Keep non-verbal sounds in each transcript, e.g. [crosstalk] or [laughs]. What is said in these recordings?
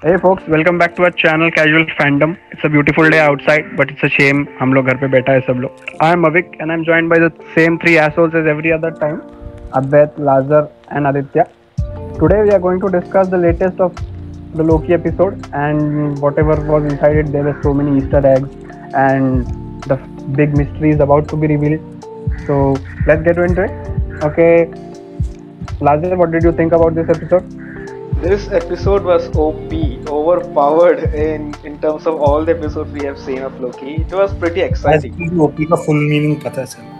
Hey folks, welcome back to our channel Casual Fandom. It's a beautiful day outside, but it's a shame हम लोग घर पे बैठा है सब लोग. I am Avik and I'm joined by the same three assholes as every other time. Advait, Lazar and Aditya. Today we are going to discuss the latest of the Loki episode and whatever was inside it. There were so many Easter eggs and the big mystery is about to be revealed. So let's get into it. Okay, Lazar, what did you think about this episode? This episode was OP, overpowered in in terms of all the episodes we have seen of Loki. It was pretty exciting. OP का full meaning पता चला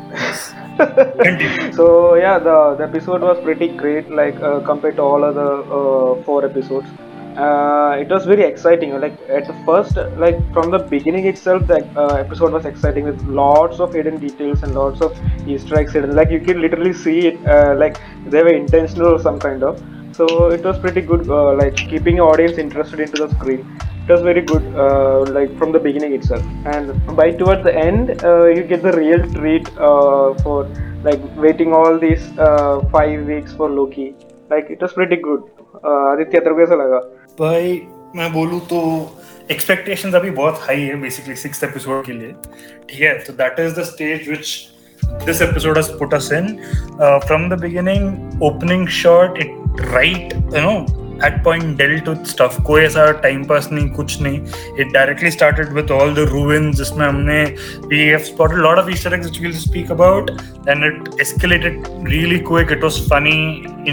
[laughs] Continue. So yeah, the, the episode was pretty great, like uh, compared to all other uh, four episodes. Uh, it was very exciting. Like at the first, like from the beginning itself, the uh, episode was exciting with lots of hidden details and lots of Easter eggs hidden. Like you can literally see it, uh, like they were intentional or some kind of. So it was pretty good, uh, like keeping audience interested into the screen. It was very good, uh, like from the beginning itself. And by towards the end, uh, you get the real treat uh, for like waiting all these uh, five weeks for Loki. Like it was pretty good. Uh, Aditya तेरे कैसा लगा? भाई मैं बोलूँ तो expectations अभी बहुत high है बेसिकली सिक्स एपिसोड के लिए ठीक है तो that is the stage which this episode has put us in uh, from the beginning opening shot it right you know at point dealt with stuff कोई ऐसा टाइम पास नहीं कुछ नहीं it directly started with all the ruins जिसमें हमने we have spotted a lot of easter eggs which we'll speak about and it escalated really quick it was funny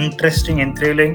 interesting enthralling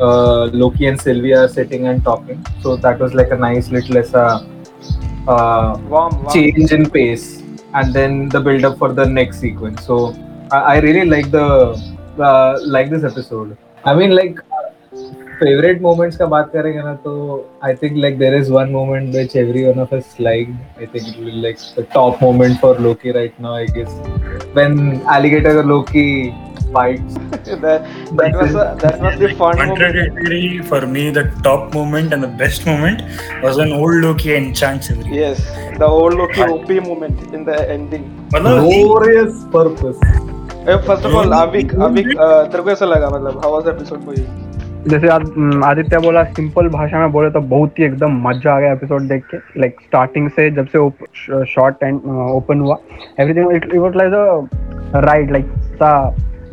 uh, Loki and Sylvia are sitting and talking. So that was like a nice little uh, uh, Warm, warm. change in pace and then the build up for the next sequence so i, I really like the uh, like this episode i mean like favorite moments का बात करेंगे ना तो I think like there is one moment which every one of us liked I think it will be like the top moment for Loki right now I guess when alligator Loki fights that, that was a, that was the fun moment. Contradictory for me, the top moment and the best moment was when old Loki enchants everything. Yes, the old Loki OP moment in the ending. मतलब glorious purpose Uh, First of all, Avik, Avik, uh, तेरे को ऐसा लगा मतलब how was the episode for you? जैसे हम्म, आदित्य बोला simple भाषा में बोले तो बहुत ही एकदम मज़ा आ गया एपिसोड देख के लाइक स्टार्टिंग से जब से शॉर्ट एंड ओपन हुआ everything it was like a ride like सा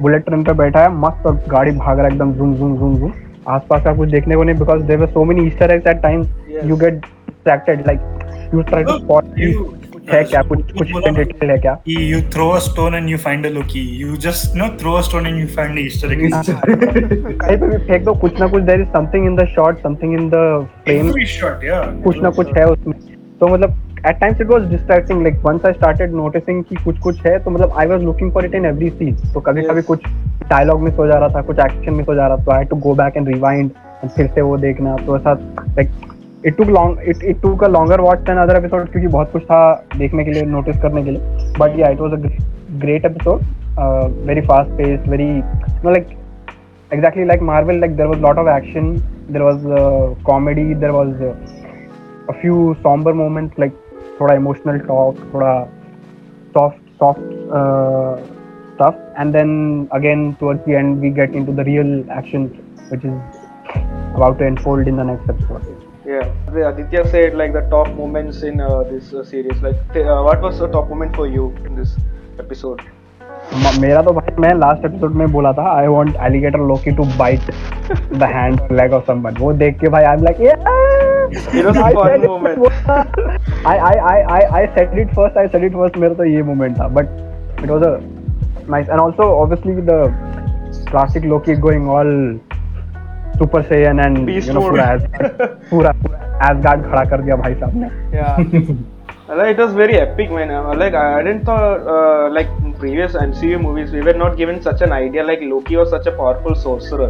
बुलेट ट्रेन पे बैठा है मस्त और गाड़ी भाग रहा है एकदम जूम जूम जूम जूम आसपास का कुछ देखने को नहीं because there were so many Easter eggs at times Yes. You get distracted like you try to spot You- है क्या कुछ कुछ डिटेल है क्या a stone and you find a Loki. You just you know throw a stone and you find a Easter egg. कहीं पे भी फेंक दो कुछ ना कुछ there is something in the shot something in the frame. कुछ ना कुछ है उसमें तो मतलब at times it was distracting like once I started noticing कि कुछ कुछ है तो मतलब I was looking for it in every scene तो कभी. कभी कुछ डायलॉग मिस हो जा रहा था कुछ एक्शन मिस हो जा रहा था I to go back and rewind फिर से वो देखना। तो ऐसा like it took long it it took a longer watch than other episode क्योंकि बहुत कुछ था देखने के लिए नोटिस करने के लिए। But yeah it was a great episode very fast pace very no like exactly like Marvel, like there was a lot of action, there was uh, comedy, there was uh, a few somber moments, like emotional talk, thoda soft, soft uh, stuff, and then again towards the end we get into the real action, which is about to unfold in the next episode. Yeah, Aditya said like the top moments in uh, this uh, series. Like, th- uh, what was the top moment for you in this episode? मेरा तो भाई मैं last episode में बोला था I want alligator Loki to bite the hand leg of someone वो देख के भाई I am like It was a fun moment. I I I I I said it first I said it first मेरा तो ये moment था but it was a nice and also obviously the classic Loki going all super saiyan and Beast no mode. पूरा as- पूरा एसगार्ड खड़ा कर दिया भाई साहब ने Yeah. like, it was very epic, man. Uh, like I didn't thought uh, like previous MCU movies we were not given such an idea like Loki was such a powerful sorcerer.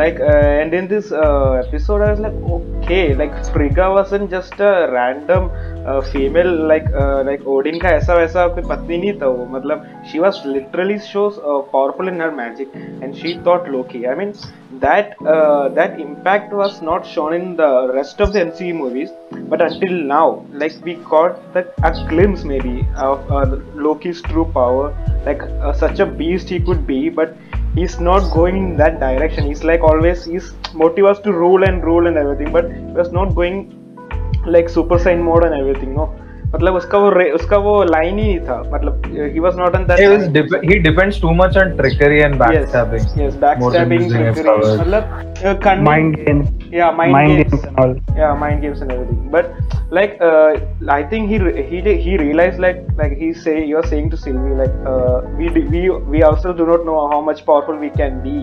like uh, and in this uh, episode i was like okay like spriga wasn't just a random uh, female like uh, like odin ka aisa waisa pe patni nahi tha wo. Matlab she was literally so uh, powerful in her magic and she thought loki i mean that uh, that impact was not shown in the rest of the mcu movies but until now like we got that a glimpse maybe of loki's true power. Like such a beast he could be but he's not going in that direction. He's like always his motive was to rule and rule and everything but he was not going like super saiyan mode and everything no मतलब उसका वो रे- उसका वो line ही नहीं था मतलब ही was not on that He, was dep- he depends too much on trickery and backstabbing. yes more than backstabbing using his trickery powers. मतलब uh, cunning- mind games yeah mind, mind games. games and all yeah mind games and everything but like uh, i think he re- he did- he realized like like he say you're saying to sylvie like uh, we d- we we ourselves do not know how much powerful we can be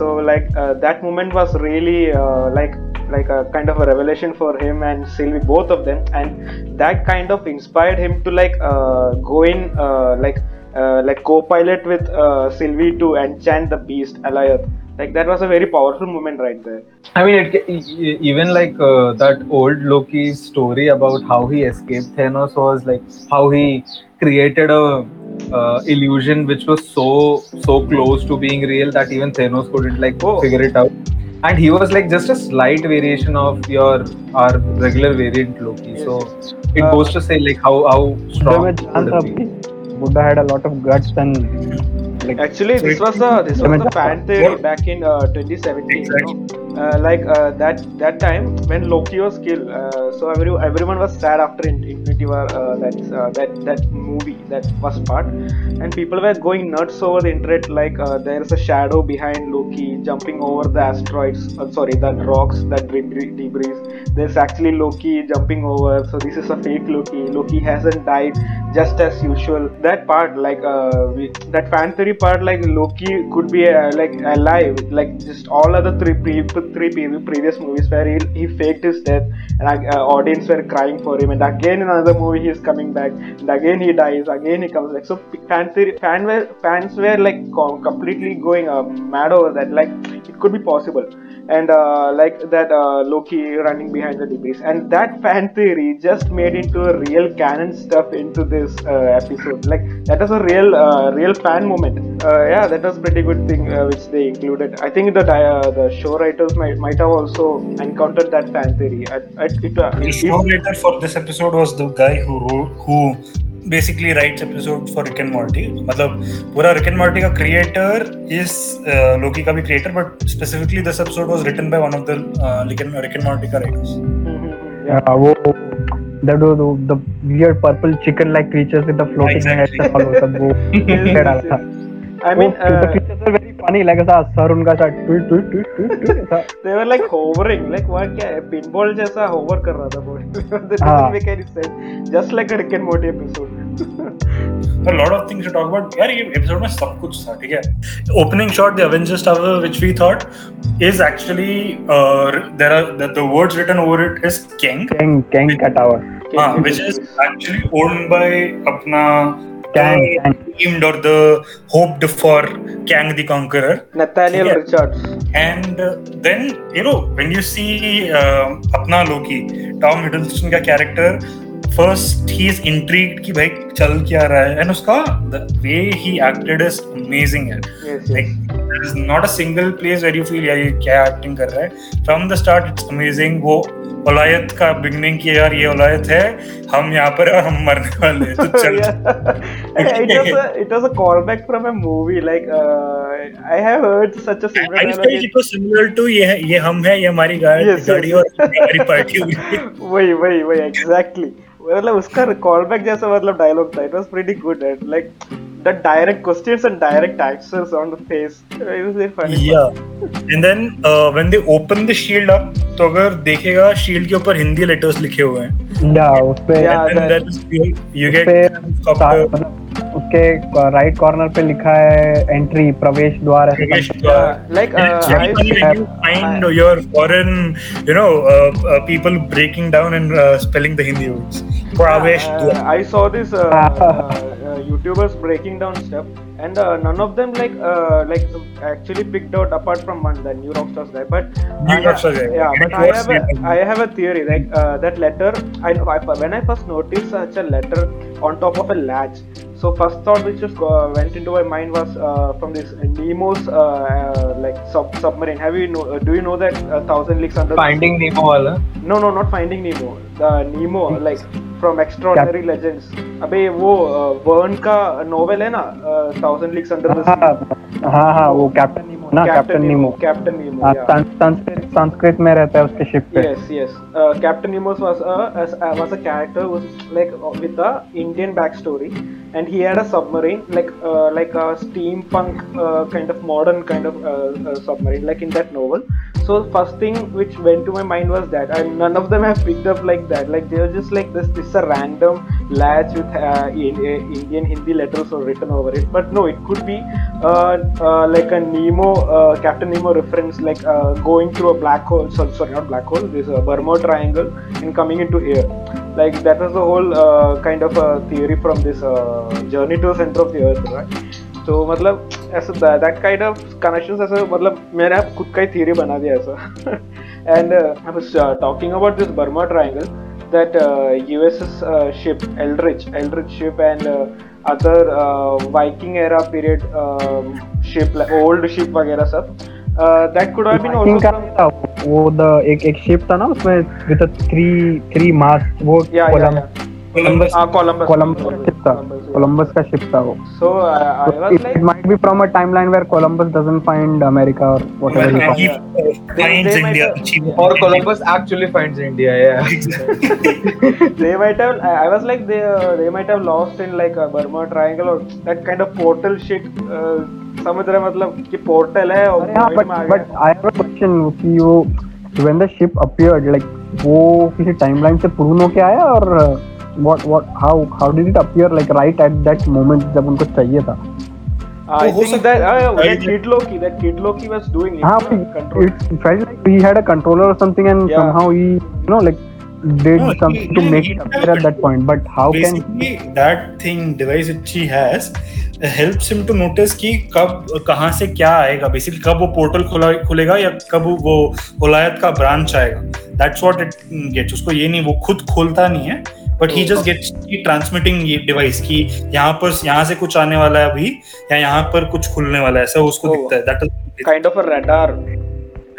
so like uh, that moment was really uh, like like a kind of a revelation for him and sylvie both of them and that kind of inspired him to like uh, go in uh, like uh, like co-pilot with uh, sylvie to enchant the beast Alioth. like that was a very powerful moment right there I mean, it, even like uh, that old Loki story about how he escaped Thanos was like how he created a uh, illusion which was so so close to being real that even Thanos couldn't like Oh. figure it out and he was like just a slight variation of your our regular variant Loki. Yes. So it uh, goes to say like how how strong Buddha, Buddha had a lot of guts and like Actually, So this was a this was a fan theory back in uh, 2017. Exactly. You know? uh, like uh, that that time when Loki was killed, uh, so every, everyone was sad after Infinity War. Uh, that uh, that that movie that first part, and people were going nuts over the internet. Like uh, there is a shadow behind Loki jumping over the asteroids. Uh, sorry, the rocks, that debris. debris. There's actually Loki jumping over. So this is a fake Loki. Loki hasn't died just as usual. That part, like uh, we, that fan theory part, like Loki could be uh, like alive, like just all other three pre- three pre- previous movies where he, he faked his death and uh, audience were crying for him, and again in another movie he is coming back, and again he dies, again he comes back. So fan theory, fan were fans were like completely going uh, mad over that. Like it could be possible and uh, like that uh, Loki running behind the debris, and that fan theory just made into a real canon stuff into this uh, episode. Like that was a real, uh, real fan moment. Uh, yeah, that was pretty good thing uh, which they included. I think the uh, the show writers might might have also encountered that fan theory. I, I, it, uh, The show writer for this episode was the guy who wrote, who basically writes episode for Rick and Morty. मतलब पूरा Rick and Morty का creator is uh, Loki का भी creator, but specifically this episode was written by one of the uh, Rick, and, Rick and Morty का writers. yeah. uh, वो that was the, the weird purple chicken like creatures with the floating Exactly. heads and all वो सब वो डाला था. I mean, the uh, creatures were very funny like ऐसा sir उनका ऐसा टुट टुट टुट टुट टुट ऐसा they were like hovering, like what क्या है pinball जैसा hover कर रहा था वो. that हाँ. doesn't make any sense. Just like a Rick and Morty episode. a lot of things to talk about यार ये episode में सब कुछ था ठीक है opening shot the Avengers Tower which we thought is actually uh, there are the, the words written over it is King Kang Kang का tower हाँ, which is actually owned by अपना Kang, Kang. themed or the hoped for Kang the Conqueror Nathaniel Yeah. Richards. and uh, then you know when you see uh, अपना Loki Tom Hiddleston का character first he is intrigued कि भाई चल क्या रहा है and उसका the way he acted is amazing है Yes, like there is not a single place where you feel यार ये क्या एक्टिंग कर रहा है from the start it's amazing वो ओलायत का बिगनिंग की यार ये ओलायत है हम यहाँ पर हैं और हम मरने वाले हैं तो चल yeah. it was a it was a callback from a movie. Like uh, I have heard such a similar I dialogue. felt it was similar to ये है ये हम है ये हमारी. गाड़ी और हमारी पार्टी वही वही वही एग्जैक्टली मतलब उसका कॉलबैक जैसा मतलब डायलॉग था. It was pretty good at like the direct questions and direct answers on the face it was very funny yeah. and then uh, when they open the shield up तो अगर देखेगा shield के ऊपर Hindi letters लिखे हुए हैं। या उस पे Yeah. then you, get पे copter मतलब उसके राइट कॉर्नर पे लिखा है एंट्री प्रवेश द्वार people breaking down and spelling the I saw this people breaking down and spelling the Hindi words. Pravesh Dwar. I saw this YouTubers breaking down stuff, and uh, none of them like uh, like actually picked out apart from one the New Rockstars guy. But New I- Rockstar guy. yeah, but I have a, I have a theory like uh, that letter. I I, when I first noticed such a letter on top of a latch. So first thought which just uh, went into my mind was uh, from this Nemo's uh, uh, like sub- submarine. Have you know? Uh, do you know that uh, Thousand Leagues Under? the Sea? Finding Nemo wala. No, no, not Finding Nemo. The Nemo, like from extraordinary legends अबे वो Verne का novel है ना thousand leagues under the sea हाँ हाँ वो captain Nemo ना captain Nemo captain नीमो हाँ, संस्कृत संस्कृत में रहता है उसके शिप पे Yes, yes. Uh, Captain Nemo was a as, uh, was a character was like uh, with a Indian backstory, and he had a submarine like uh, like a steampunk uh, kind of modern kind of uh, uh, submarine like in that novel. So first thing which went to my mind was that, and none of them have picked up like that. Like they were just like this this is a random latch with uh, in, uh, Indian Hindi letters or written over it. But no, it could be uh, uh, like a Nemo uh, Captain Nemo reference, like uh, going through a black hole. So, sorry, not black hole. This a Bermuda Triangle and coming into air. Like that was the whole uh, kind of a theory from this uh, journey to the center of the earth, right? तो मतलब ऐसा that kind of connections ऐसा मतलब मैंने आप खुद का ही theory बना दिया ऐसा and I was talking about this Burma triangle that USS ship Eldridge Eldridge ship and other Viking era period ship old ship वगैरह सब Been Viking का था, वो द एक एक शेप था ना उसमें विद थ्री थ्री मास वो कोलम- Columbus. हाँ कोलंबस कोलंबस का शिप था कोलंबस का शिप था वो so I was it, like it might be from a timeline where Columbus doesn't find America or whatever he Well, found. he Yeah. uh, finds they might India. have- She- Or Columbus actually finds India. Yeah. they might have I I was like they uh, they might have lost in like a Burma Triangle or that kind of portal shit uh, समझ रहे मतलब कि portal है और अरे हाँ, void but में आ but गया I have a question कि वो when the ship appeared like वो किसी टाइमलाइन से प्रून होके आया और uh, what what how how did it appear like right at that moment जब उनको चाहिए था I हो think that uh, that Kid Loki that Kid Loki was doing it हाँ uh, control it felt like he had a controller or something and Yeah. somehow he you know like did No, he- something to he- make he it appear at that point but how can that thing device which he has helps him to notice कि कब कहाँ से क्या आएगा basically कब वो portal खुला खुलेगा या कब वो होलायत का ब्रांच आएगा दैट्स व्हाट इट गेट्स उसको ये नहीं वो खुद खोलता नहीं है but he just gets key transmitting device की यहाँ पर यहाँ से कुछ आने वाला है अभी या यहाँ पर कुछ खुलने वाला है ऐसा उसको oh. दिखता है that is kind of a radar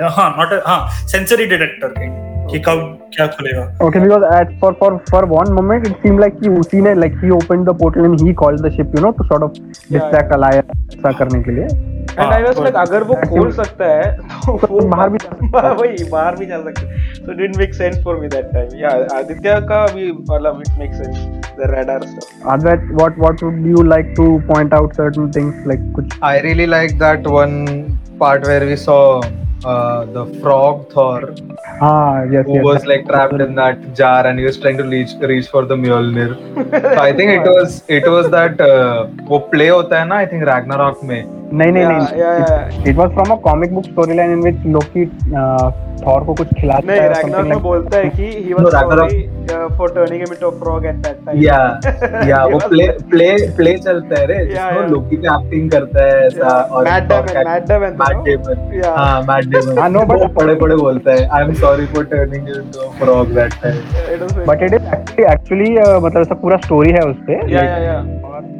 हाँ नॉट हाँ सेंसरी डिटेक्टर के कि कब क्या खुलेगा। Okay because at for for for one moment it seem like कि उसी ने like he open the portal and he called the ship you know to sort of distract अलायर ऐसा करने के लिए। And I was हाँ, like अगर वो खोल सकता है तो तो वो बाहर भी है। वही बाहर भी जा सकता है so it didn't make sense for me that time Aditya का भी मतलब it make sense the radar stuff Advait, what what would you like to point out certain things like कुछ I really like that one part where we saw uh, the frog Thor हाँ yes who yes. was like trapped in that jar and he was trying to reach reach for the Mjolnir. So I think it was it was that uh, वो play होता है ना I think Ragnarok में नहीं नहीं नहीं. yeah, yeah. It was from a comic book storyline in which Loki uh, Thor को कुछ खिलाता है or रैग्नार something में बोलता है कि sorry uh, for turning him into a frog at that time yeah yeah He वो like- play play चलता है रे Yeah, जिसमें लोकी की एक्टिंग करता है ऐसा और Matt no? Damon Yeah. हाँ Matt हाँ, no, but- वो पड़े पड़े बोलता है I am sorry for turning you into a frog that time It was very- But it is actually actually uh, मतलब ऐसा पूरा story है उसपे. yeah yeah yeah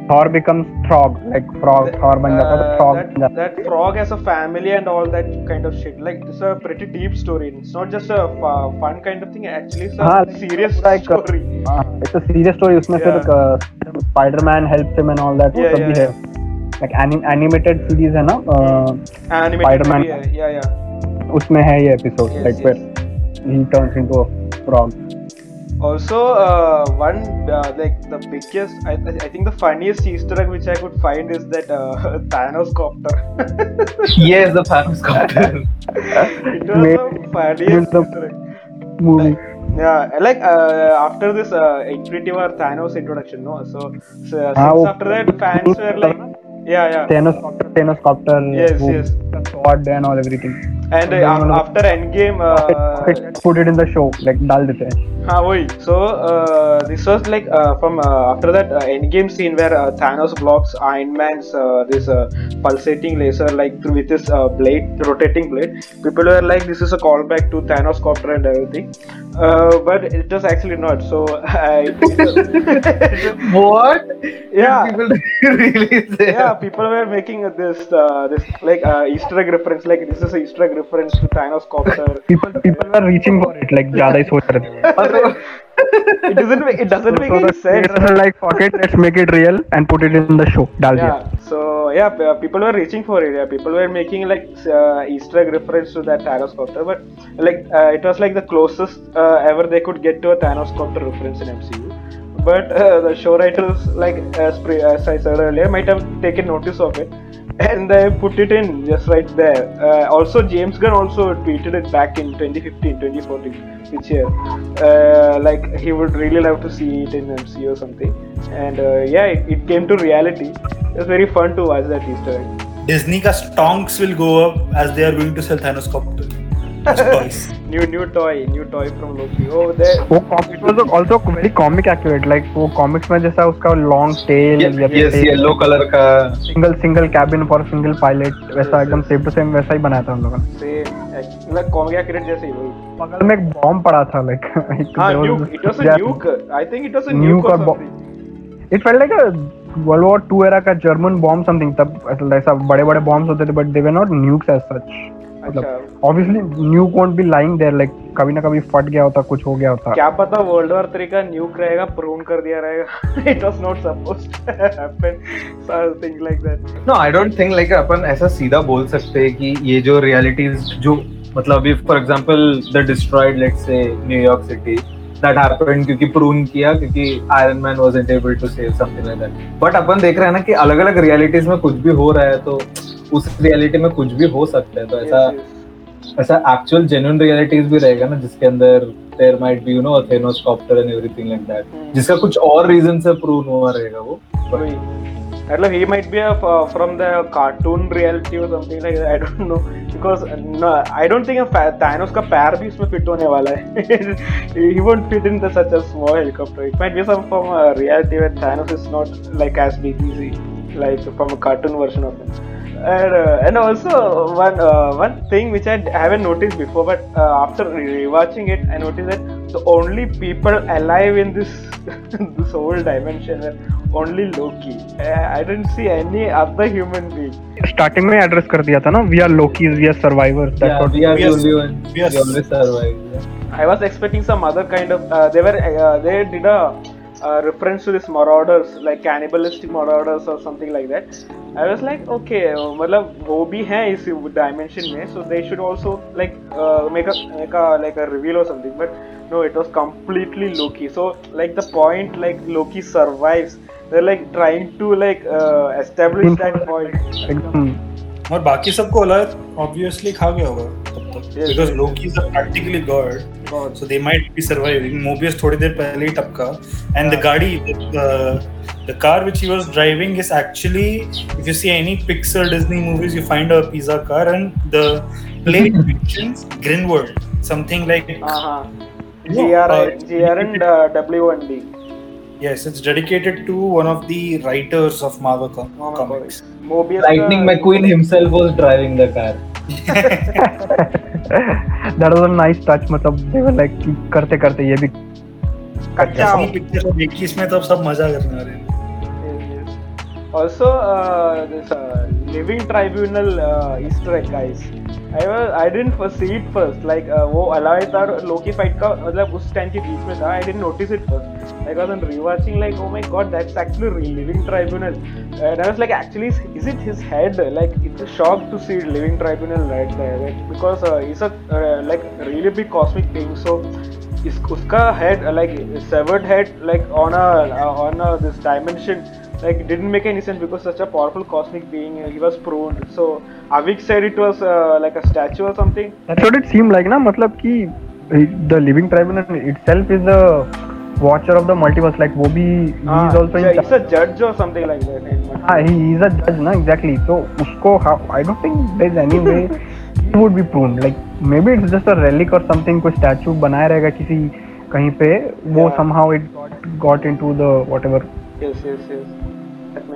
Thor becomes frog like frog The, Thor बन जाता है तो Uh, frog that, that frog has a family and all that kind of shit. Like it's a pretty deep story. It's not just a fu- fun kind of thing. Actually, it's a हाँ, serious एक- story. है. It's a serious story उसमें फिर uh, Spider-Man helps him and all that वो Yeah, सब भी yeah, है. Like anim- animated series है ना uh, Animated Spider-Man. movie, yeah, yeah. उसमें है ये episode Yes, like yes. where he turns into a frog. Also, uh, one uh, like the biggest, I, I I think the funniest Easter egg which I could find is that uh, [laughs] Thanos copter. [laughs] yes the Thanos copter [laughs] it was the Maybe funniest it's the- Easter egg. Movie. Yeah, like uh, after this uh, Infinity War Thanos introduction, no. So, so uh, हाँ, since वो- after that, fans were like, yeah yeah. Thanos copter thanos copter yes boom, yes. sword and all everything. And uh, after endgame uh, put it in the show like dull dete Ah, so uh, this was like uh, from uh, after that uh, endgame scene where uh, Thanos blocks Iron Man's this pulsating laser like through with his blade, rotating blade. People were like, this is a callback to Thanos copter and everything, but it was actually not. So [laughs] I, [laughs] what? Yeah, people [laughs] really yeah, people were making this this like Easter egg reference. Like this is an Easter egg reference to Thanos copter. People people were reaching for it. Like Jada is [laughs] it doesn't make it doesn't make any sense. Like fuck it, let's make it real and put it in the show. Yeah. So yeah, people were reaching for it. Yeah. People were making like uh, Easter egg reference to that Thanos copter, but like uh, it was like the closest uh, ever they could get to a Thanos copter reference in MCU but uh, the show writers, like as, pre- as, I said earlier, might have taken notice of it [laughs] and they put it in just right there. Uh, also, James Gunn also tweeted it back in 2015, 2014 which year, uh, like he would really love to see it in MCU or something. And uh, yeah, it, it came to reality. It was very fun to watch that Easter egg. Disney का stonks will go up as they are going to sell Thanos copter. [laughs] as toys. New new toy, new toy from Loki. Oh, there. वो it was also very comic accurate like वो comics में जैसा उसका long tail yes, yellow color का. Single single cabin for single pilot वैसा एकदम same to same वैसा ही बनाया था हम लोगों ने Same, Comic accurate जैसे ही वही. बगल में एक बॉम्ब पड़ा था लाइक हाँ. I think it was a nuke, Nuke or or bo- something. It felt like a world war 2 era का जर्मन बॉम्ब समथिंग तब ऐसा बड़े बड़े बॉम्ब्स होते थे but they were not nukes as such अच्छा. Obviously new won't be lying there like कभी ना कभी फट गया होता कुछ हो गया होता। क्या पता वर्ल्ड वॉर थ्री का न्यूक रहेगा प्रून कर दिया रहेगा। It was not suppose happen something like that no I don't think like अपन ऐसा सीधा बोल सकते हैं कि ये जो रियलिटीज जो मतलब अभी for example the destroyed let's say New York city that happened क्योंकि प्रून किया क्योंकि Iron Man wasn't able to save something like that but अपन देख रहे हैं ना कि अलग अलग रियलिटीज में कुछ भी हो रहा है तो उस रियलिटी में कुछ भी हो सकता है तो ऐसा ऐसा एक्चुअल जेन्युइन रियलिटीज भी रहेगा ना जिसके अंदर there might be you know Thanos copter and everything like that जिसका कुछ और रीजन से प्रूव हुआ रहेगा वो I don't know, he might be a, uh, from the cartoon reality or something like that. I don't know. Because no, I don't think Thanos ka pair bhi isme fit hone wala hai. he won't fit in the, such a small helicopter. It might be some from a reality where Thanos is not like as big as like from a cartoon version of him. And, uh, and also one uh, one thing which I haven't noticed before, but uh, after rewatching it, I noticed that the only people alive in this this whole dimension were only Loki. I, I didn't see any other human being. Starting में address कर दिया था ना we are Lokis we are survivors Yeah, that's we are are the are we are- We always survive. yeah. I was expecting some other kind of. Uh, uh, uh, reference to this marauders like cannibalistic marauders or something like that. I was like, okay, uh, मतलब वो भी हैं इस dimension में, so they should also like uh, make a make a like a reveal or something. But no, it was completely Loki. So like the point like Loki survives, they're like trying to like uh, establish that point. और बाकी सबको alert obviously खा गया होगा Yes, because yes. Loki is practically god God. so they might be surviving mobius थोड़ी देर पहले ही टपका and the गाड़ी the, the car which he was driving is actually if you see any pixar disney movies you find a pizza car and the plate [laughs] mentions grinworld something like Uh-huh. you know, GR, uh, GR and uh, W1D. yes it's dedicated to one of the writers of marvel com- Oh my comics God. Mobius Lightning का- McQueen himself was driving the car. That was a nice touch मतलब they were like करते करते ये भी अच्छा। हम picture देखी इसमें तो सब मज़ा करने वाले हैं। Yes, living tribunal Easter guys I was I didn't first it first like वो अलावा था लोकी फाइट का मतलब उस टाइम के बीच में था I didn't notice it first I was on rewatching like oh my God that's actually living tribunal and I was like actually is it his head like it's a shock to see living tribunal right there because it's a like really big cosmic thing so इस उसका head like severed head like on a on this dimension like uh, like didn't make any sense because such a powerful cosmic being uh, he was prone so Avik said it was uh, like a statue or something that's what it seem like ना मतलब कि the living tribunal itself is the watcher of the multiverse like भी he Ah, is also yeah, in he's a judge or something like that. हाँ he is a judge ना exactly so उसको how I don't think there is any way he would be pruned like maybe it's just a relic or something कोई statue बनाया रहेगा किसी कहीं पे वो Yeah. somehow it got, got into the whatever Yes,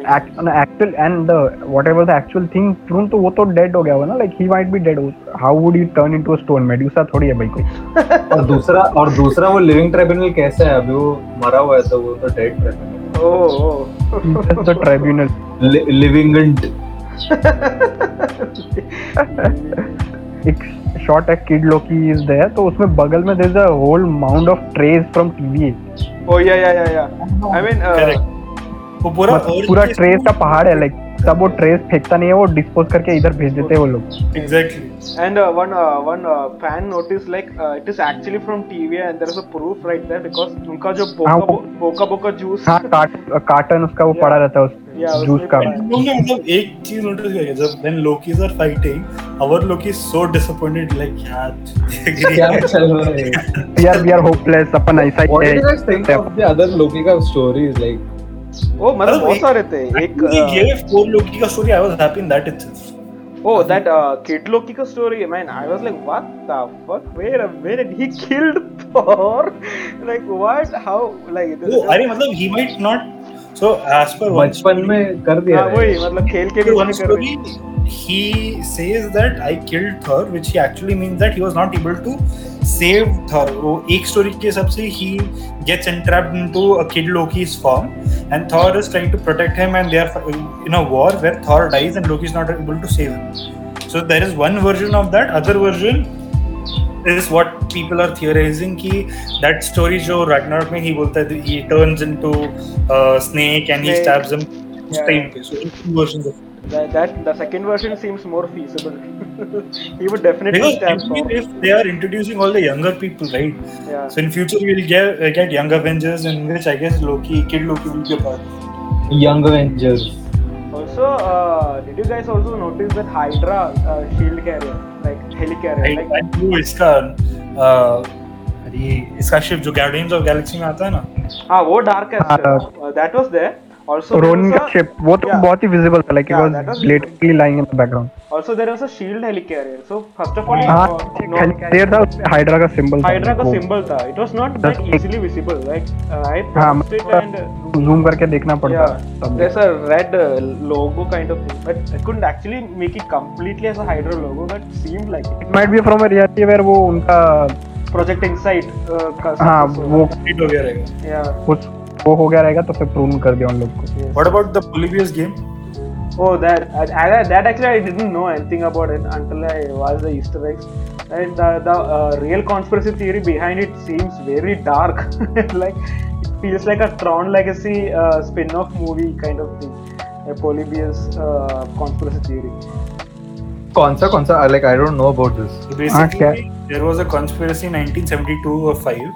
actual and the whatever the actual thing prune तो वो तो dead हो गया होगा ना like he might be dead how would he turn into a stone medusa थोड़ी है भाई कोई और दूसरा और दूसरा वो लिविंग ट्राइब्यूनल कैसा है अभी वो मरा हुआ है तो वो तो dead Oh, oh. He's just the tribunal living एक शॉट है किड लोकी इज़ देयर तो उसमें बगल में there is a whole mound of trash from TV oh, yeah, yeah, yeah, yeah. I mean, uh, Correct. वो पूरा पूरा के ट्रेज का पहाड़ है लाइक सब वो ट्रेज फेंकता नहीं है वो डिस्पोज करके इधर भेज देते हैं वो लोग uh, uh, one uh, fan noticed like uh, it is actually from TVA and there is a proof right there because उनका जो बोका हाँ, बोका बोका जूस हाँ काट कार्टन उसका वो Yeah. पड़ा रहता है Yeah, उस जूस का है। मतलब एक चीज़ नोटिस किया जब Lokis are fighting our Loki is so disappointed like यार क्या चल रहा है we are we are hopeless अपन ऐसा What he did you guys think of the other Loki का stories like ओ मतलब मतलब बहुत एक- सारे थे एक uh, gave four Loki का I was happy in that itself oh that uh, kid Loki का story man I was like what the fuck where where did he killed Thor like what how like this वो अरे मतलब he might not so as per one बचपन में कर दिया हाँ, वही मतलब खेल के भी कर रहे story he says that I killed Thor which he actually means that he was not able to save Thor वो एक story के हिसाब से he gets entrapped into a kid Loki's form and Thor is trying to protect him and they are in a war where Thor dies and Loki is not able to save him so there is one version of that other version is what people are theorizing कि that story जो Ragnarok में he बोलता है he turns into a snake and he stabs him Yeah. time पे so two versions of it. that, that the second version seems more feasible [laughs] he would definitely Because stab I believe Thor if they are introducing all the younger people, right? yeah So in future we'll get uh, get young Avengers, in which I guess Loki, Kid Loki will be a part. Young Avengers Also, uh, did you guys also notice that Hydra uh, shield carrier, like helicarrier, I, like I knew इसका uh, अरे इसका ship जो Guardians of Galaxy में आता है ना ah, वो dark Castle, हाँ। uh, that was there. Also, का a- शिप वो तो yeah. बहुत ही विजिबल था Yeah, that was blatantly lying in the background Also, there was a shield helicarrier. So first of all, हाँ uh, no- हेलिकॉप्टर था उसमें हाइड्रा का सिंबल था Hydra का symbol था. It was not that easily visible. Like uh, I हाँ paused it and uh, zoom करके देखना पड़ता yeah, है तब there's a red uh, logo kind of thing, but I couldn't actually make it completely as a Hydra logo. That seemed like it. It might be from a reality where वो उनका Project Insight. Uh, का हाँ वो hit हो गया रहेगा. Yeah. वो हो गया रहेगा तो फिर प्रूव कर दिया उन लोग को. What about the Polybius game? Oh, that I, I, that actually I didn't know anything about it until I watched the Easter eggs. And the, the uh, real conspiracy theory behind it seems very dark. like it feels like a Tron Legacy uh, spin-off movie kind of thing. A Polybius uh, conspiracy theory. कौन सा कौन सा like I don't know about this So basically, क्या? there was a conspiracy in 1972 or 5.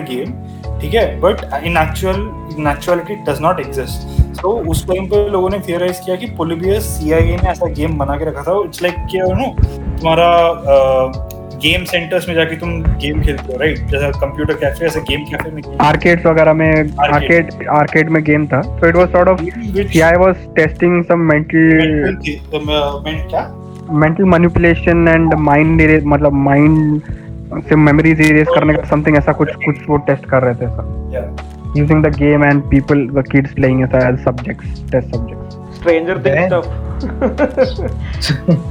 Game ठीक है but in actual उस time पर लोगों ने थियोराइज किया कि पोलिबियस सी ने ऐसा गेम बना के रखा था। इट्स लाइक क्या नो तुम्हारा गेम सेंटर्स में जाके तुम गेम खेलते हो राइट जैसा कंप्यूटर कैफ़े ऐसे गेम कैफ़े में आर्केड्स वगैरह में आर्केड आर्केड में गेम था। तो it was sort of which CI was testing some mental क्या? मेंटल मैनिपुलेशन एंड माइंड मतलब माइंड से मेमोरीज इरेज करने का समथिंग ऐसा कुछ कुछ वो टेस्ट कर रहे थे sir Yeah. using the game and people the kids playing it as subjects test subjects Stranger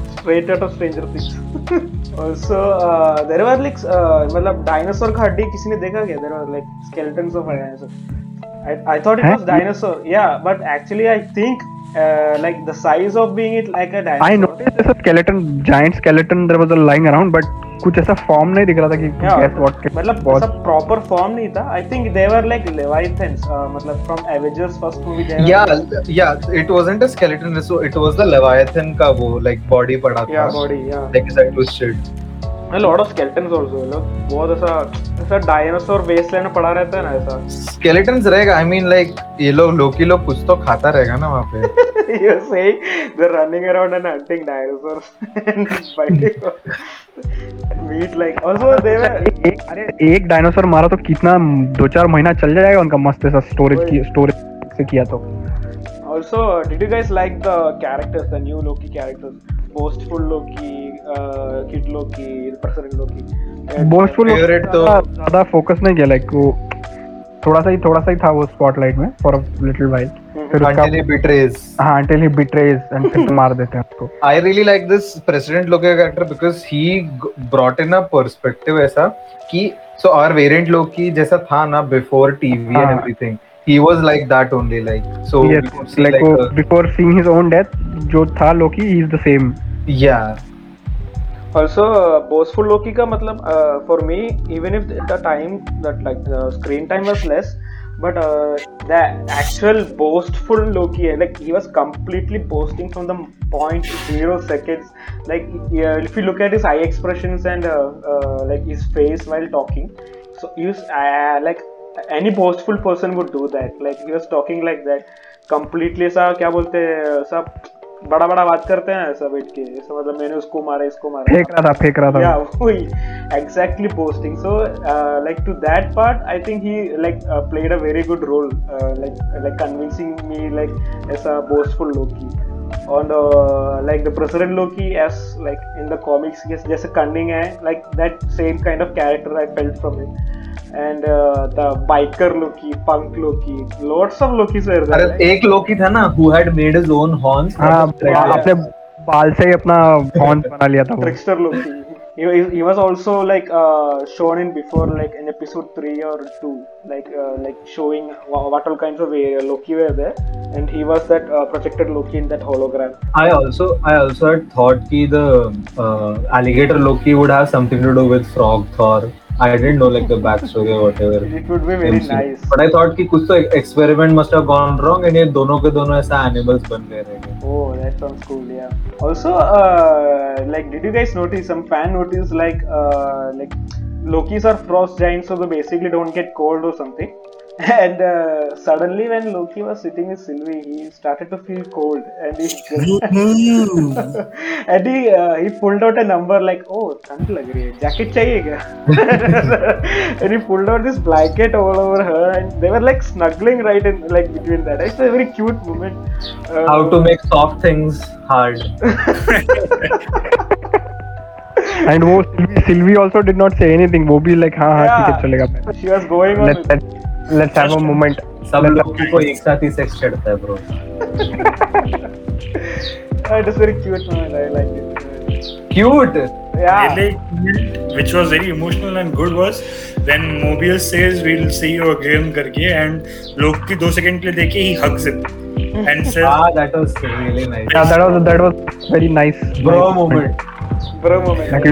[laughs] Of Stranger Things. also, uh, there were like, uh, मतलब dinosaur का हड्डी किसी ने देखा क्या? There were like skeletons of a dinosaur. I, I thought it Huh? was dinosaur. Yeah, but actually I think uh, like the size of being it like a dinosaur. I noticed there's a skeleton giant skeleton there was a lying around but कुछ ऐसा form नहीं दिख रहा था कि Yeah, guess what मतलब ऐसा proper form नहीं था. I think they were like leviathans. Uh, मतलब from Avengers first movie. They were yeah yeah it wasn't a skeleton so it was the leviathan का वो like body पड़ा था Yeah, body. Yeah. like is that twisted a lot of skeletons also लोग बहुत ऐसा ऐसा dinosaur Westland में पड़ा रहता है ना ऐसा skeletons रहेगा आई मीन लाइक ये लोग लोकी लोग कुछ तो खाता रहेगा ना वहाँ पे running around and hunting dinosaurs and fighting meat like also they were एक अरे एक डायनासोर मारा तो कितना दो चार महीना चल जाएगा उनका मस्त ऐसा स्टोरेज की स्टोरेज से किया तो also did you guys like the characters the new Loki characters boastful Loki uh, kid Loki president Loki boastful Favorite तो- ज़्यादा फोकस नहीं किया लाइक वो थोड़ा सा ही थोड़ा सा ही था वो स्पॉटलाइट में फॉर अ लिटिल वाइल फिर until he betrays हाँ until he betrays and फिर मार देते हैं उसको I really like this President Loki character because he brought in a perspective ऐसा कि so our variant Loki जैसा था ना before TV and हाँ. everything he was like that only like so we yes could see like like वो a- before seeing his own death जो था लोकी he is the same yeah also uh, boastful Loki का मतलब uh, for me even if the time that like the screen time was less but uh, the actual boastful Loki like he was completely boasting from the point zero seconds like yeah, if you look at his eye expressions and uh, uh, like his face while talking so he was uh, like any boastful person would do that like he was talking like that completely ऐसा क्या बोलते हैं सब बड़ा बड़ा बात करते हैं ऐसा बैठ के ऐसा मतलब मैंने उसको मारा इसको मारा फेंक रहा था फेंक रहा था yeah we exactly posting so uh, like to that part i think he like uh, played a very good role uh, like like convincing me like as a boastful loki and uh, like the president loki as like in the comics yes just a cunning hai like that same kind of character i felt from him and uh, the biker loki punk loki lots of lokis अरे एक Loki था ना who had made his own horns हाँ अपने बाल से ही अपना हॉर्न बना लिया था trickster Loki. He, was also like uh, shown in before like in episode three or two, like uh, like showing what all kinds of uh, Loki were there, and he was that uh, protected Loki in that hologram. I also I also had thought कि the uh, alligator Loki would have something to do with frog Thor. I didn't know like the backstory or whatever. It would be very MC. nice. But I thought कि कुछ तो experiment must have gone wrong and ये दोनों के दोनों ऐसा animals बन गए रहेंगे. Oh, that sounds cool. Yeah. Also, uh, like, did you guys notice some fan notice like uh, like Lokis are frost giants, so they basically don't get cold or something. And uh, suddenly, when Loki was sitting with Sylvie, he started to feel cold, and he [laughs] and he uh, he pulled out a number like, oh, ठंड लग रही है, jacket चाहिए क्या? [laughs] and he pulled out this blanket all over her, and they were like snuggling right in like between that. It's a very cute moment. Uh, How to make soft things hard. [laughs] And वो Sylvie Sylvie also did not say anything वो भी like हाँ हाँ ठीक है चलेगा She was going on. Let's with- let's have a moment सब लोग को एक साथ ही सेक्स चढ़ता है bro that is very cute man I like it cute या which was very emotional and good was when Mobius says we will see you again करके एंड लोग की 2 सेकंड के लिए देख ही हग्स इट एंड सर हाँ that was really nice that was that was very nice bro moment bro moment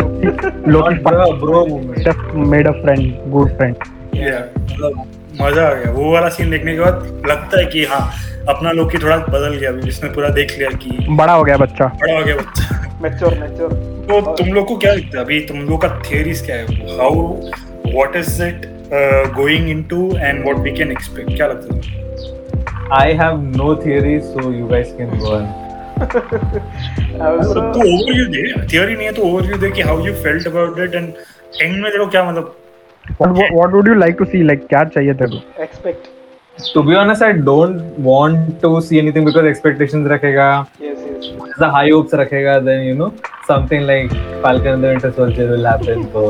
लोग bro moment made a friend good friend yeah, yeah. मज़ा आ गया। वो वाला सीन देखने के बाद लगता है कि हाँ अपना लोग की थोड़ा बदल गया। अभी जिसने पूरा देख लिया कि बड़ा हो गया बच्चा। बड़ा हो गया बच्चा। Mature, mature. तो तुम लोग को क्या लगता है? अभी तुम लोग का थियरीज क्या है? How what is it going into and what we can expect क्या लगता है I have no theory, so you guys can go on. [laughs] तो ओवरव्यू दे। थियरी नहीं है तो ओवरव्यू दे कि how you felt about it and end में देखो क्या मतलब What, what, what would you like to see? Like क्या चाहिए तेरे को? expect. To be honest, I don't want to see anything because expectations रखेगा. Yes, yes. The high hopes रखेगा, then you know something like Falcon and the Winter Soldier will happen. So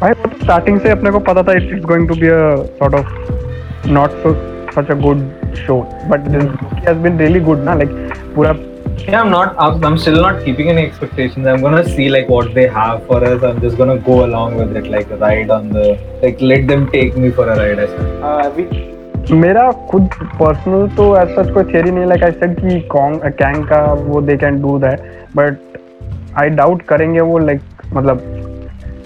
भाई starting से अपने को पता था it's going to be a sort of not so such a good show, but this has been really good ना like पूरा yeah, I'm not. I'm, I'm still not keeping any expectations. I'm gonna see like what they have for us. I'm just gonna go along with it, like ride on the like let them take me for a ride. I said. Uh, we, मेरा खुद personal तो ऐसा कोई theory नहीं like I said कि Kong Kang का वो they can do that but I doubt करेंगे वो लाइक मतलब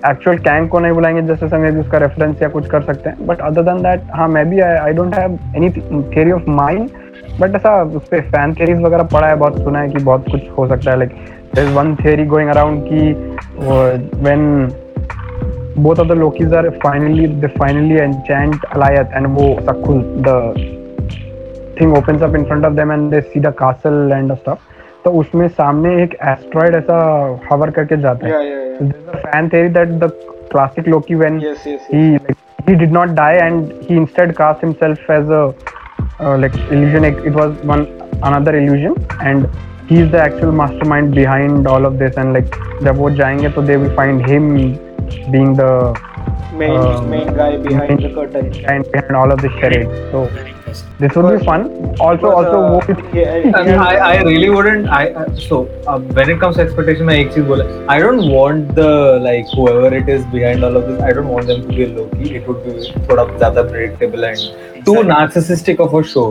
एक्चुअल कैंग को नहीं बुलाएंगे जैसे समय भी उसका रेफरेंस या कुछ कर सकते हैं बट अदर देन दैट हाँ मैं भी I don't have any theory of mind but ऐसा उस पर फ़ैन थेरीज वगैरह पढ़ा है बहुत सुना है कि बहुत कुछ हो सकता है like there is one theory going around कि when both of the Lokis are finally the finally agent alight and वो सकुल the thing opens up in front of them and they see the castle and stuff तो उसमें सामने एक asteroid ऐसा hover करके जाता है। Fan theory that the classic Loki when he did not die and he instead cast himself as a die and he instead cast himself as a uh, like illusion it, it was one another illusion and he is the actual mastermind behind all of this and like जब वो जाएंगे तो they will find him being the Main Uh, main guy behind main- the curtain. behind, behind all of this charade so Very interesting. this would be fun also Because, also uh, वो yeah, And yeah, I, I really wouldn't. I uh, so um, when it comes to expectation, मैं एक चीज बोला. I don't want the like whoever it is behind all of this. I don't want them to be Loki. It would be थोड़ा ज़्यादा predictable and too narcissistic of a show.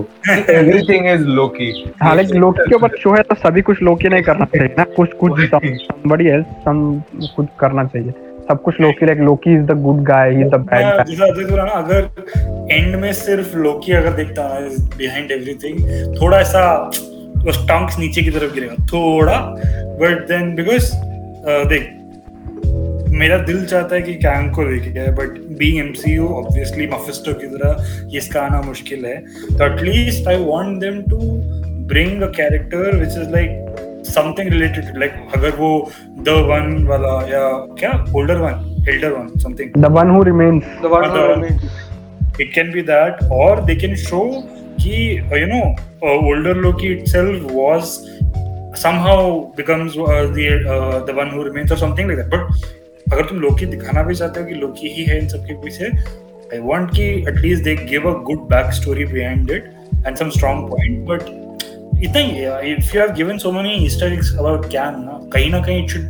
Everything is Loki. हालाँकि लोकी के ऊपर show है तो सभी कुछ लोकी नहीं करना चाहिए ना। कुछ कुछ somebody else some कुछ करना चाहिए। सब कुछ Loki like Loki is the good guy he is the bad guy जैसा अजय बोला ना अगर एंड में सिर्फ़ लोकी अगर देखता है बिहाइंड एवरीथिंग थोड़ा ऐसा वो स्टंक्स नीचे की तरफ़ गिरेगा थोड़ा बट देन बिकॉज़ देख मेरा दिल चाहता है कि कैंग को लेके जाए but being M C U obviously Mephisto की तरह इसका आना मुश्किल है। तो at least I want them to bring a character which is like something related like अगर वो द वन वाला या क्या? Older one elder one something the one who remains the one who remains it can be that और they can show कि you know older लोग की itself was somehow becomes uh, the uh, the one who remains or something अगर तुम Loki दिखाना भी चाहते हो कि लोकी ही है इन सबके पीछे आई वांट कि at least they give a good back story behind it and some strong point but इतना ही if you have given so many historics about can ना, कहीं ना कहीं इट शुड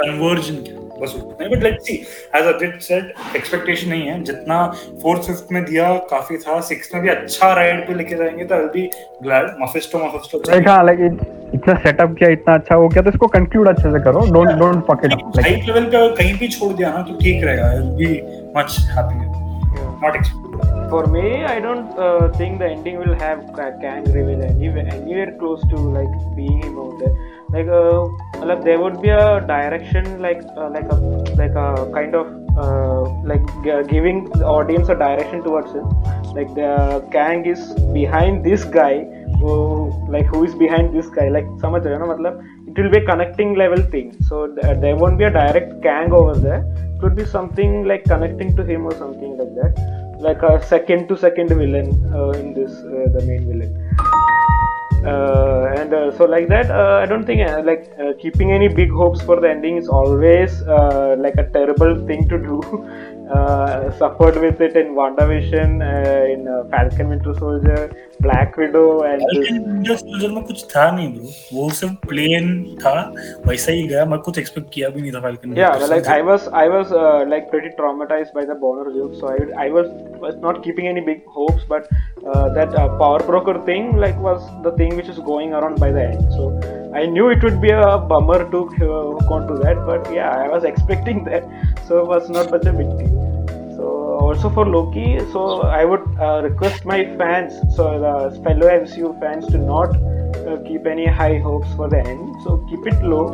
कन्वर्ज इन बस उतना ही। But let's see as Adit said expectation नहीं है। जितना फोर्थ फिफ्थ में दिया काफ़ी था। सिक्स में भी अच्छा राइड पे लेके जाएँगे तो I be glad Mephisto Mephisto like हाँ लाइक इतना सेटअप किया इतना अच्छा हो गया तो इसको कंक्लूड अच्छे से करो। Don't don't fuck it up like level पे कहीं भी छोड़ दिया ना तो ठीक रहेगा। I will be much happy not For me, I don't uh, think the ending will have Ka- Kang reveal anywhere, anywhere close to like being him out there. like uh, like there would be a direction like uh, like a like a kind of uh, like g- giving the audience a direction towards it. Like the gang is behind this guy who like who is behind this guy. Like samajh rahe ho na it will be a connecting level thing. So th- there won't be a direct gang over there. It would be something like connecting to him or something like that. Like a second to second villain uh, in this uh, the main villain uh, and uh, so like that uh, i don't think uh, like uh, keeping any big hopes for the ending is always uh, like a terrible thing to do [laughs] uh, suffered with it in WandaVision, uh, in uh, Falcon Winter Soldier, Black Widow, and this. Winter Soldier में कुछ था नहीं bro वो सिर्फ़ plane था वैसा ही गया मैं कुछ एक्सपेक्ट किया भी नहीं था Falcon yeah like i was i was uh, like pretty traumatized by the bonner joke so i i was was not keeping any big hopes but uh, that uh, power broker thing like was the thing which is going around by the end so i knew it would be a bummer to uh, hook onto that but yeah i was expecting [laughs] that so it was not such a big deal so also for Loki, so I would uh, request my fans, so the fellow MCU fans, to not uh, keep any high hopes for the end. So keep it low.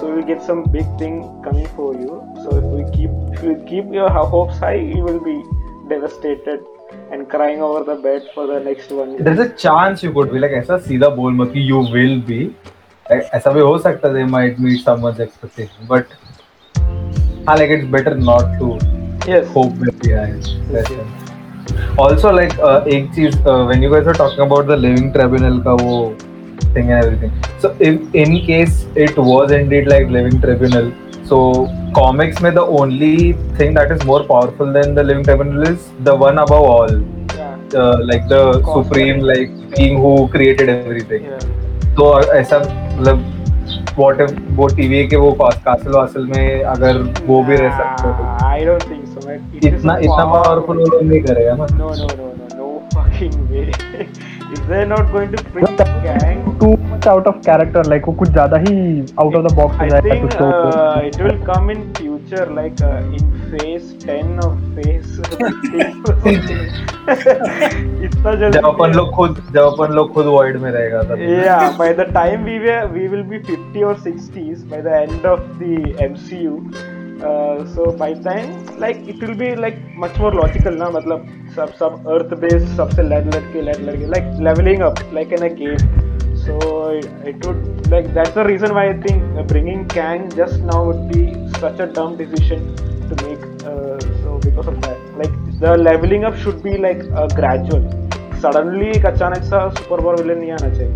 So you'll get some big thing coming for you. So if we keep if you keep your ho- hopes high, you will be devastated and crying over the bed for the next one. year. There's a chance you could be like ऐसा सीधा बोल मत कि you will be. ऐ- ऐसा भी हो सकता है they might meet someone's expectation, but हाँ like it's better not to Yes. hope very high. Also like uh, एक चीज़ uh, when you guys are talking about the living tribunal का वो thing and everything. So if in case it was indeed like living tribunal, so comics में the only thing that is more powerful than the living tribunal is the one above all, Yeah. uh, like the Cosmic. supreme like being who created everything. Yeah. तो ऐसा मतलब what if वो TV के वो पास castle vassal में अगर वो भी रह सकते तो। आई डोंट थिंक सो इतना इतना पावरफुल लोग नहीं करेगा no. No no no no fucking way if they not going to bring Kang too much out of character like वो कुछ ज़्यादा ही आउट ऑफ़ द बॉक्स हो जाएगा कुछ तो। It will come in picture like uh, in phase 10 of phase 15 इतना जब अपन लोग खुद जब अपन लोग खुद void में रहेगा तब yeah by the time we were we will be 50 or 60s by the end of the mcu uh, so by time like it will be like much more logical ना मतलब सब सब earth based सबसे लड़ लड़ के लड़ लड़ के like leveling up like in a game so it would like that's the reason why I think bringing Kang just now would be such a dumb decision to make uh, so because of that like the leveling up should be like uh, gradual suddenly एक अचानक सा super power villain नहीं आना चाहिए so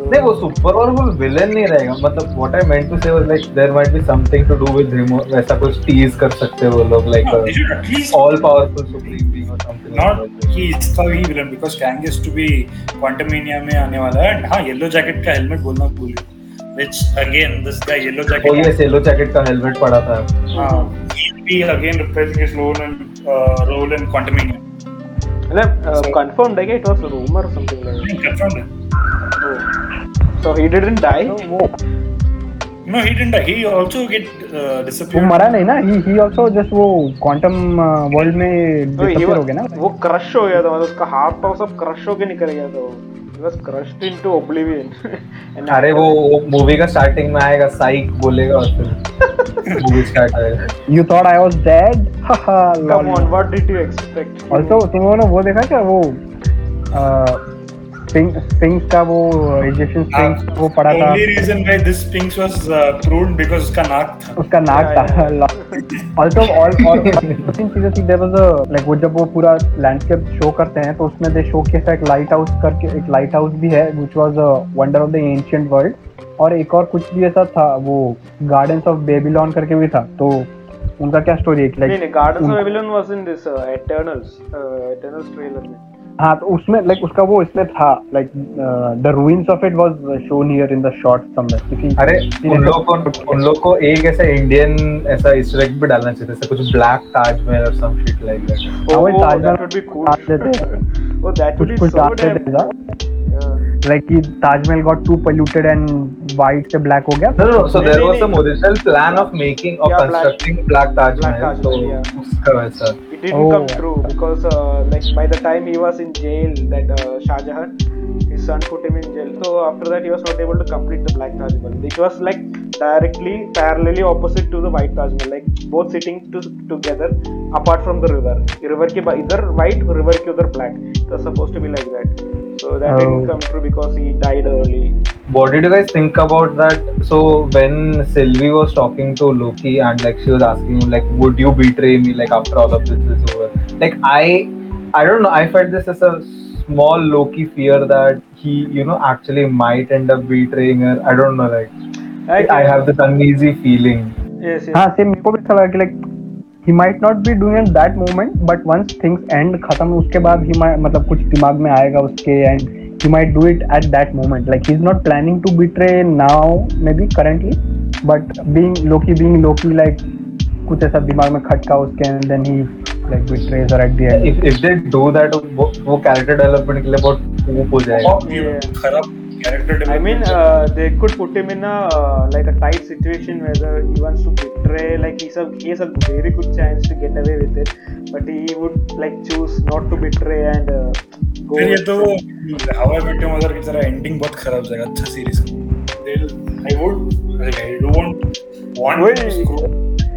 नहीं वो super powerful villain नहीं रहेगा। मतलब what I meant to say was like there might be something to do with him वैसा कुछ टीज कर सकते हैं वो लोग like all powerful supreme being और समथिंग not कि इसका ही villain because Kang is to be Quantumania में आने वाला है हाँ येलो जैकेट का हेलमेट बोलना भूल गया। Which again this guy yellow ओ jacket ये येलो जैकेट का हेलमेट पड़ा था। uh, be again reprising his role in uh, role in Quantumania. मतलब uh, confirmed है क्या? It was a rumor or something like so he didn't die. तो वो No, he didn't die. He also get uh, वो disappeared. मरा नहीं ना? He he also just वो क्वांटम वर्ल्ड में तो he डिसअपीयर was- हो गया ना? वो क्रश हो गया था मतलब उसका हाथ पाव सब क्रश होके निकल गया था वो। he was crushed into oblivion. [laughs] And अरे वो मूवी का स्टार्टिंग में आएगा साइक बोलेगा और फिर मूवी स्टार्ट होएगा you thought I was dead come on what did you expect? Also तुम लोगों ने वो देखा क्या? वो स्पिंक्स का वो इजिप्शियन स्पिंक्स वो पड़ा था। Only reason why this Sphinx was uh, pruned because उसका नाक था. उसका नाक था। आल्सो ऑल और तीन चीज़ें थी देयर वाज अ लाइक वो जब वो पूरा लैंडस्केप शो करते हैं तो उसमें दे शो के एक लाइट हाउस करके एक लाइट हाउस भी है which was a wonder of the ancient world और एक और कुछ भी ऐसा था वो गार्डन्स ऑफ़ बेबीलोन करके भी था। तो उनका क्या स्टोरी है नहीं लाइक नहीं gardens of Babylon was in this Eternals Eternals trailer में। हाँ तो उसमें लाइक उसका वो इसमें था like the ruins of it was shown here in the short somewhere किसी अरे उन लोग को उन लोग को एक ऐसा इंडियन ऐसा इस्टर एग भी डालना चाहिए जैसे कुछ ब्लैक ताजमहल और सम शिट लाइक दैट हाँ, oh ताजमहल हैं। oh कुछ be कुछ so डाल damn देते हैं yeah. like कि Taj Mahal got too polluted and white से black हो गया of making of Yeah, black- constructing Black Taj Black Mahal. Taj So Mahal, yeah. उसका वैसा. didn't oh. come true because uh, like by the time he was in jail, that uh, Shah Jahan, his son put him in jail. So after that, he was not able to complete the Black Taj Mahal. It was like directly parallelly opposite to the White Taj Mahal, like both sitting to, together apart from the river. River ke ba- either white, river ke other black. It was supposed to be like that. so that Oh. didn't come true because he died early What did you guys think about that? So when Sylvie was talking to Loki and like she was asking him like, would you betray me like after all of this is over? Like I, I don't know. I felt this as a small Loki fear that he, you know, actually might end up betraying her. I don't know. Like I have this uneasy feeling. yes yes हाँ same मेरे को भी ऐसा लगा कि like he might not be doing it that moment but once things end खत्म उसके बाद he might मतलब कुछ दिमाग में आएगा उसके and he might do it at that moment like he's not planning to betray now maybe currently but being Loki being Loki like कुछ ऐसा दिमाग में खटका उसके and then he like betrays her at the end If if they do that, वो character development के लिए बहुत हो जाएगा. और खराब character I mean, development. uh, they could put him in a uh, like a tight situation whether he wants to betray, like he's a he has a very good chance to get away with it, but he would like choose not to betray and uh, go. फिर ये with तो it. हवा बेटे mother की तरह ending बहुत खराब जाएगा अच्छा series I would I don't want वही। To screw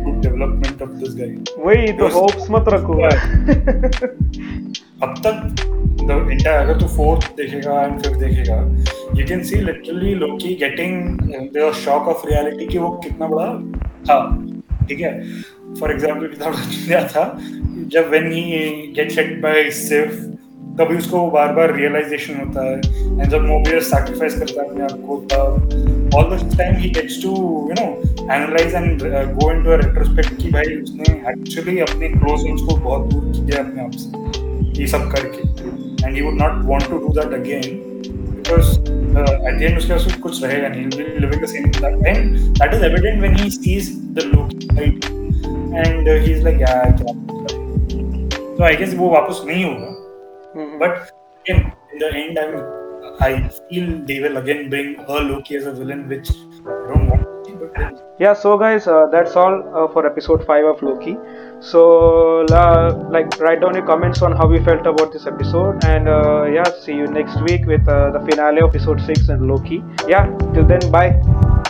good development of this guy वही तो Yes. होप्स मत रखो [laughs] अब तक द इंटायर अगर तो फोर्थ देखेगा एंड फिफ्थ देखेगा you can see literally Loki getting the shock of reality कि वो कितना बड़ा था, ठीक है? फॉर एग्जांपल कितना बड़ा दिया था, जब when he gets hit by सिव तभी उसको बार बार रियलाइजेशन होता है एंड जब मोबियस सैक्रिफाइस करता है अपने आप all this time he gets to you know analyse and go into a retrospect कि भाई उसने एक्चुअली अपने क्लोज को बहुत दूर किया अपने आप से, ये सब करके। And he would not want to do that again because at the end उसके पास कुछ रहेगा नहीं he will be living the same that and that is evident when he sees the look right and uh, he's like yeah क्या so I guess वो वापस नहीं होगा Mhm. but again in the end I'm I feel they will again bring a Loki as a villain which I don't want to see but yeah so guys uh, that's all uh, for episode 5 of loki so like write down your comments on how you felt about this episode and uh, yeah see you next week with uh, the finale of episode 6 and loki. Yeah till then bye